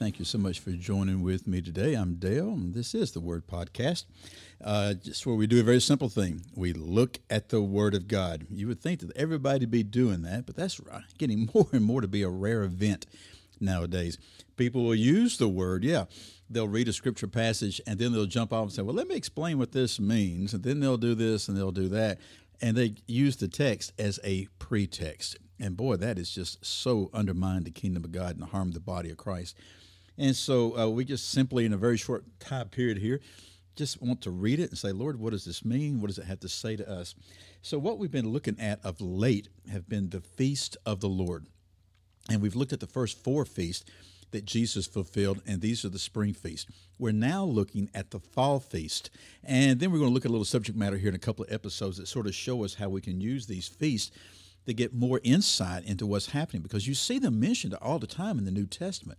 Thank you so much for joining with me today. I'm Dale, and this is the Word Podcast. Uh, just where we do a very simple thing we look at the Word of God. You would think that everybody be doing that, but that's getting more and more to be a rare event nowadays. People will use the Word, yeah. They'll read a scripture passage and then they'll jump off and say, Well, let me explain what this means. And then they'll do this and they'll do that. And they use the text as a pretext. And boy, that is just so undermined the kingdom of God and harm the body of Christ. And so uh, we just simply, in a very short time period here, just want to read it and say, Lord, what does this mean? What does it have to say to us? So, what we've been looking at of late have been the feast of the Lord. And we've looked at the first four feasts that Jesus fulfilled, and these are the spring feast. We're now looking at the fall feast. And then we're going to look at a little subject matter here in a couple of episodes that sort of show us how we can use these feasts to get more insight into what's happening because you see them mentioned all the time in the New Testament.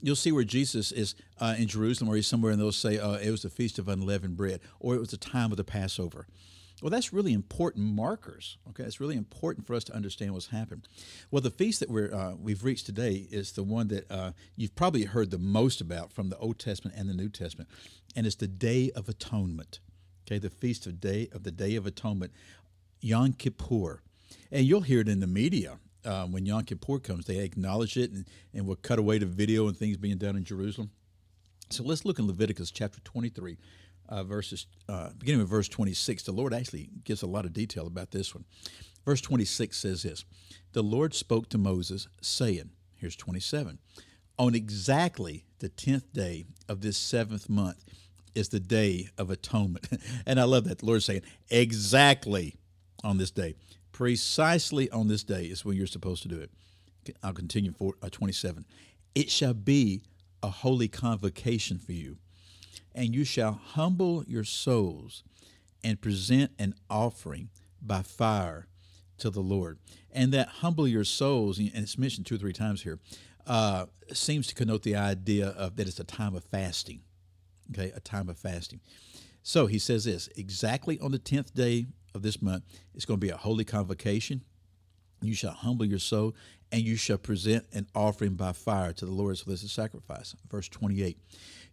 You'll see where Jesus is uh, in Jerusalem, or he's somewhere, and they'll say uh, it was the feast of unleavened bread, or it was the time of the Passover. Well, that's really important markers. Okay, it's really important for us to understand what's happened. Well, the feast that we're uh, we've reached today is the one that uh, you've probably heard the most about from the Old Testament and the New Testament, and it's the Day of Atonement. Okay, the feast of day of the Day of Atonement, Yom Kippur. And you'll hear it in the media um, when Yom Kippur comes. They acknowledge it and, and we'll cut away the video and things being done in Jerusalem. So let's look in Leviticus chapter 23, uh, verses, uh, beginning with verse 26. The Lord actually gives a lot of detail about this one. Verse 26 says this The Lord spoke to Moses, saying, Here's 27. On exactly the 10th day of this seventh month is the day of atonement. and I love that. The Lord's saying, Exactly on this day precisely on this day is when you're supposed to do it. I'll continue for uh, 27. It shall be a holy convocation for you, and you shall humble your souls and present an offering by fire to the Lord. And that humble your souls, and it's mentioned two or three times here, uh, seems to connote the idea of that it's a time of fasting. Okay, a time of fasting. So he says this exactly on the 10th day of this month. It's going to be a holy convocation. You shall humble your soul, and you shall present an offering by fire to the Lord. This is sacrifice. Verse 28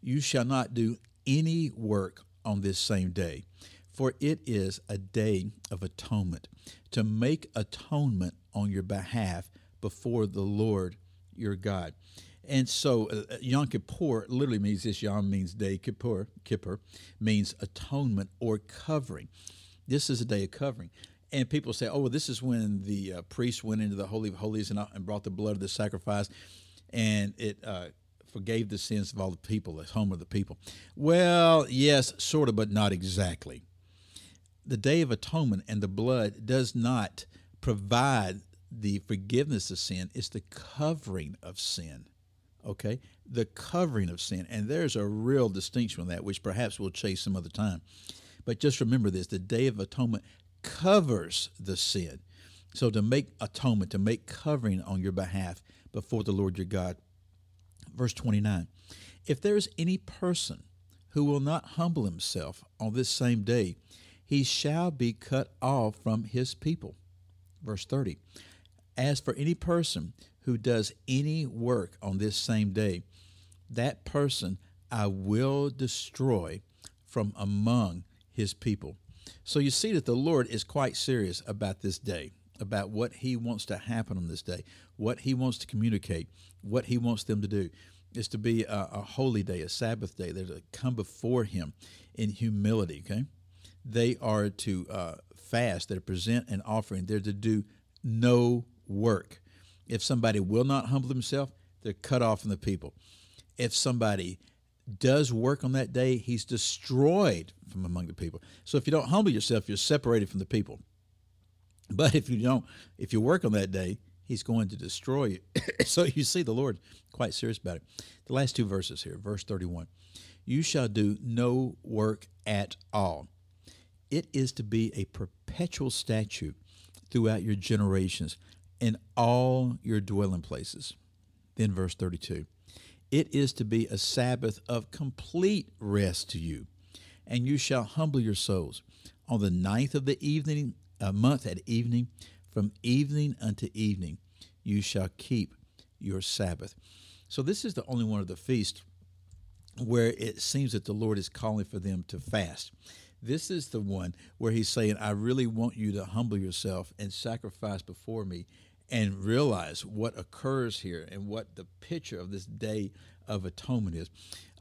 You shall not do any work on this same day, for it is a day of atonement, to make atonement on your behalf before the Lord your God. And so uh Yom Kippur literally means this. Yom means day, Kippur, Kippur means atonement or covering. This is a day of covering. And people say, oh, well, this is when the uh, priest went into the Holy of Holies and, uh, and, brought the blood of the sacrifice, and it uh, forgave the sins of all the people, the home of the people. Well, yes, sort of, but not exactly. The Day of Atonement and the blood does not provide the forgiveness of sin, it's the covering of sin. Okay? The covering of sin. And there's a real distinction on that, which perhaps we'll chase some other time. But just remember this the Day of Atonement covers the sin. So to make atonement, to make covering on your behalf before the Lord your God. Verse 29 If there is any person who will not humble himself on this same day, he shall be cut off from his people. Verse 30 As for any person who does any work on this same day, that person I will destroy from among his people. So you see that the Lord is quite serious about this day, about what he wants to happen on this day, what he wants to communicate, what he wants them to do. Is to be a, a holy day, a Sabbath day. They're to come before him in humility, okay? They are to uh, fast, they're to present an offering, they're to do no work. If somebody will not humble himself, they're cut off from the people. If somebody does work on that day, he's destroyed from among the people. So if you don't humble yourself, you're separated from the people. But if you don't, if you work on that day, he's going to destroy you. so you see the Lord quite serious about it. The last two verses here, verse 31. You shall do no work at all. It is to be a perpetual statute throughout your generations in all your dwelling places. Then, verse 32 it is to be a Sabbath of complete rest to you, and you shall humble your souls. On the ninth of the evening, a month at evening, from evening unto evening, you shall keep your Sabbath. So, this is the only one of the feasts where it seems that the Lord is calling for them to fast. This is the one where He's saying, I really want you to humble yourself and sacrifice before me and realize what occurs here and what the picture of this day of atonement is.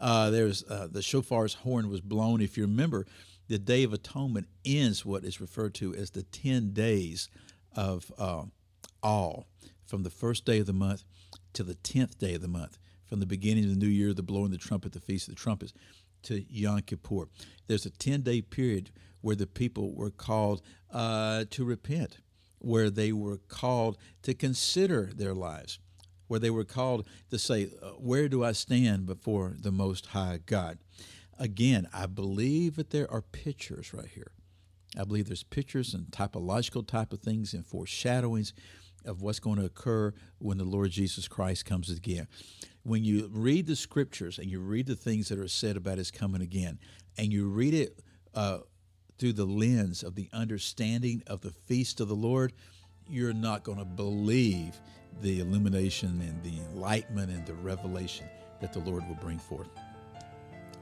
Uh, there's uh, the shofar's horn was blown. If you remember, the day of atonement ends what is referred to as the 10 days of uh, awe from the first day of the month to the 10th day of the month, from the beginning of the new year, the blowing the trumpet, the feast of the trumpets, to Yom Kippur. There's a 10 day period where the people were called uh, to repent where they were called to consider their lives, where they were called to say, uh, Where do I stand before the Most High God? Again, I believe that there are pictures right here. I believe there's pictures and typological type of things and foreshadowings of what's going to occur when the Lord Jesus Christ comes again. When you read the scriptures and you read the things that are said about his coming again, and you read it uh, through the lens of the understanding of the feast of the Lord, you're not going to believe the illumination and the enlightenment and the revelation that the Lord will bring forth.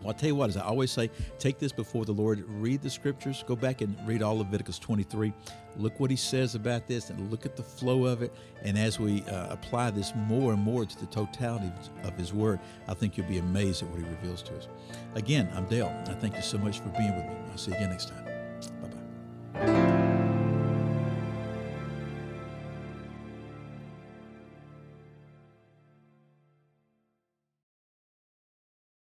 Well, I'll tell you what, as I always say, take this before the Lord, read the scriptures, go back and read all Leviticus 23. Look what he says about this and look at the flow of it. And as we uh, apply this more and more to the totality of his word, I think you'll be amazed at what he reveals to us. Again, I'm Dale. I thank you so much for being with me. I'll see you again next time.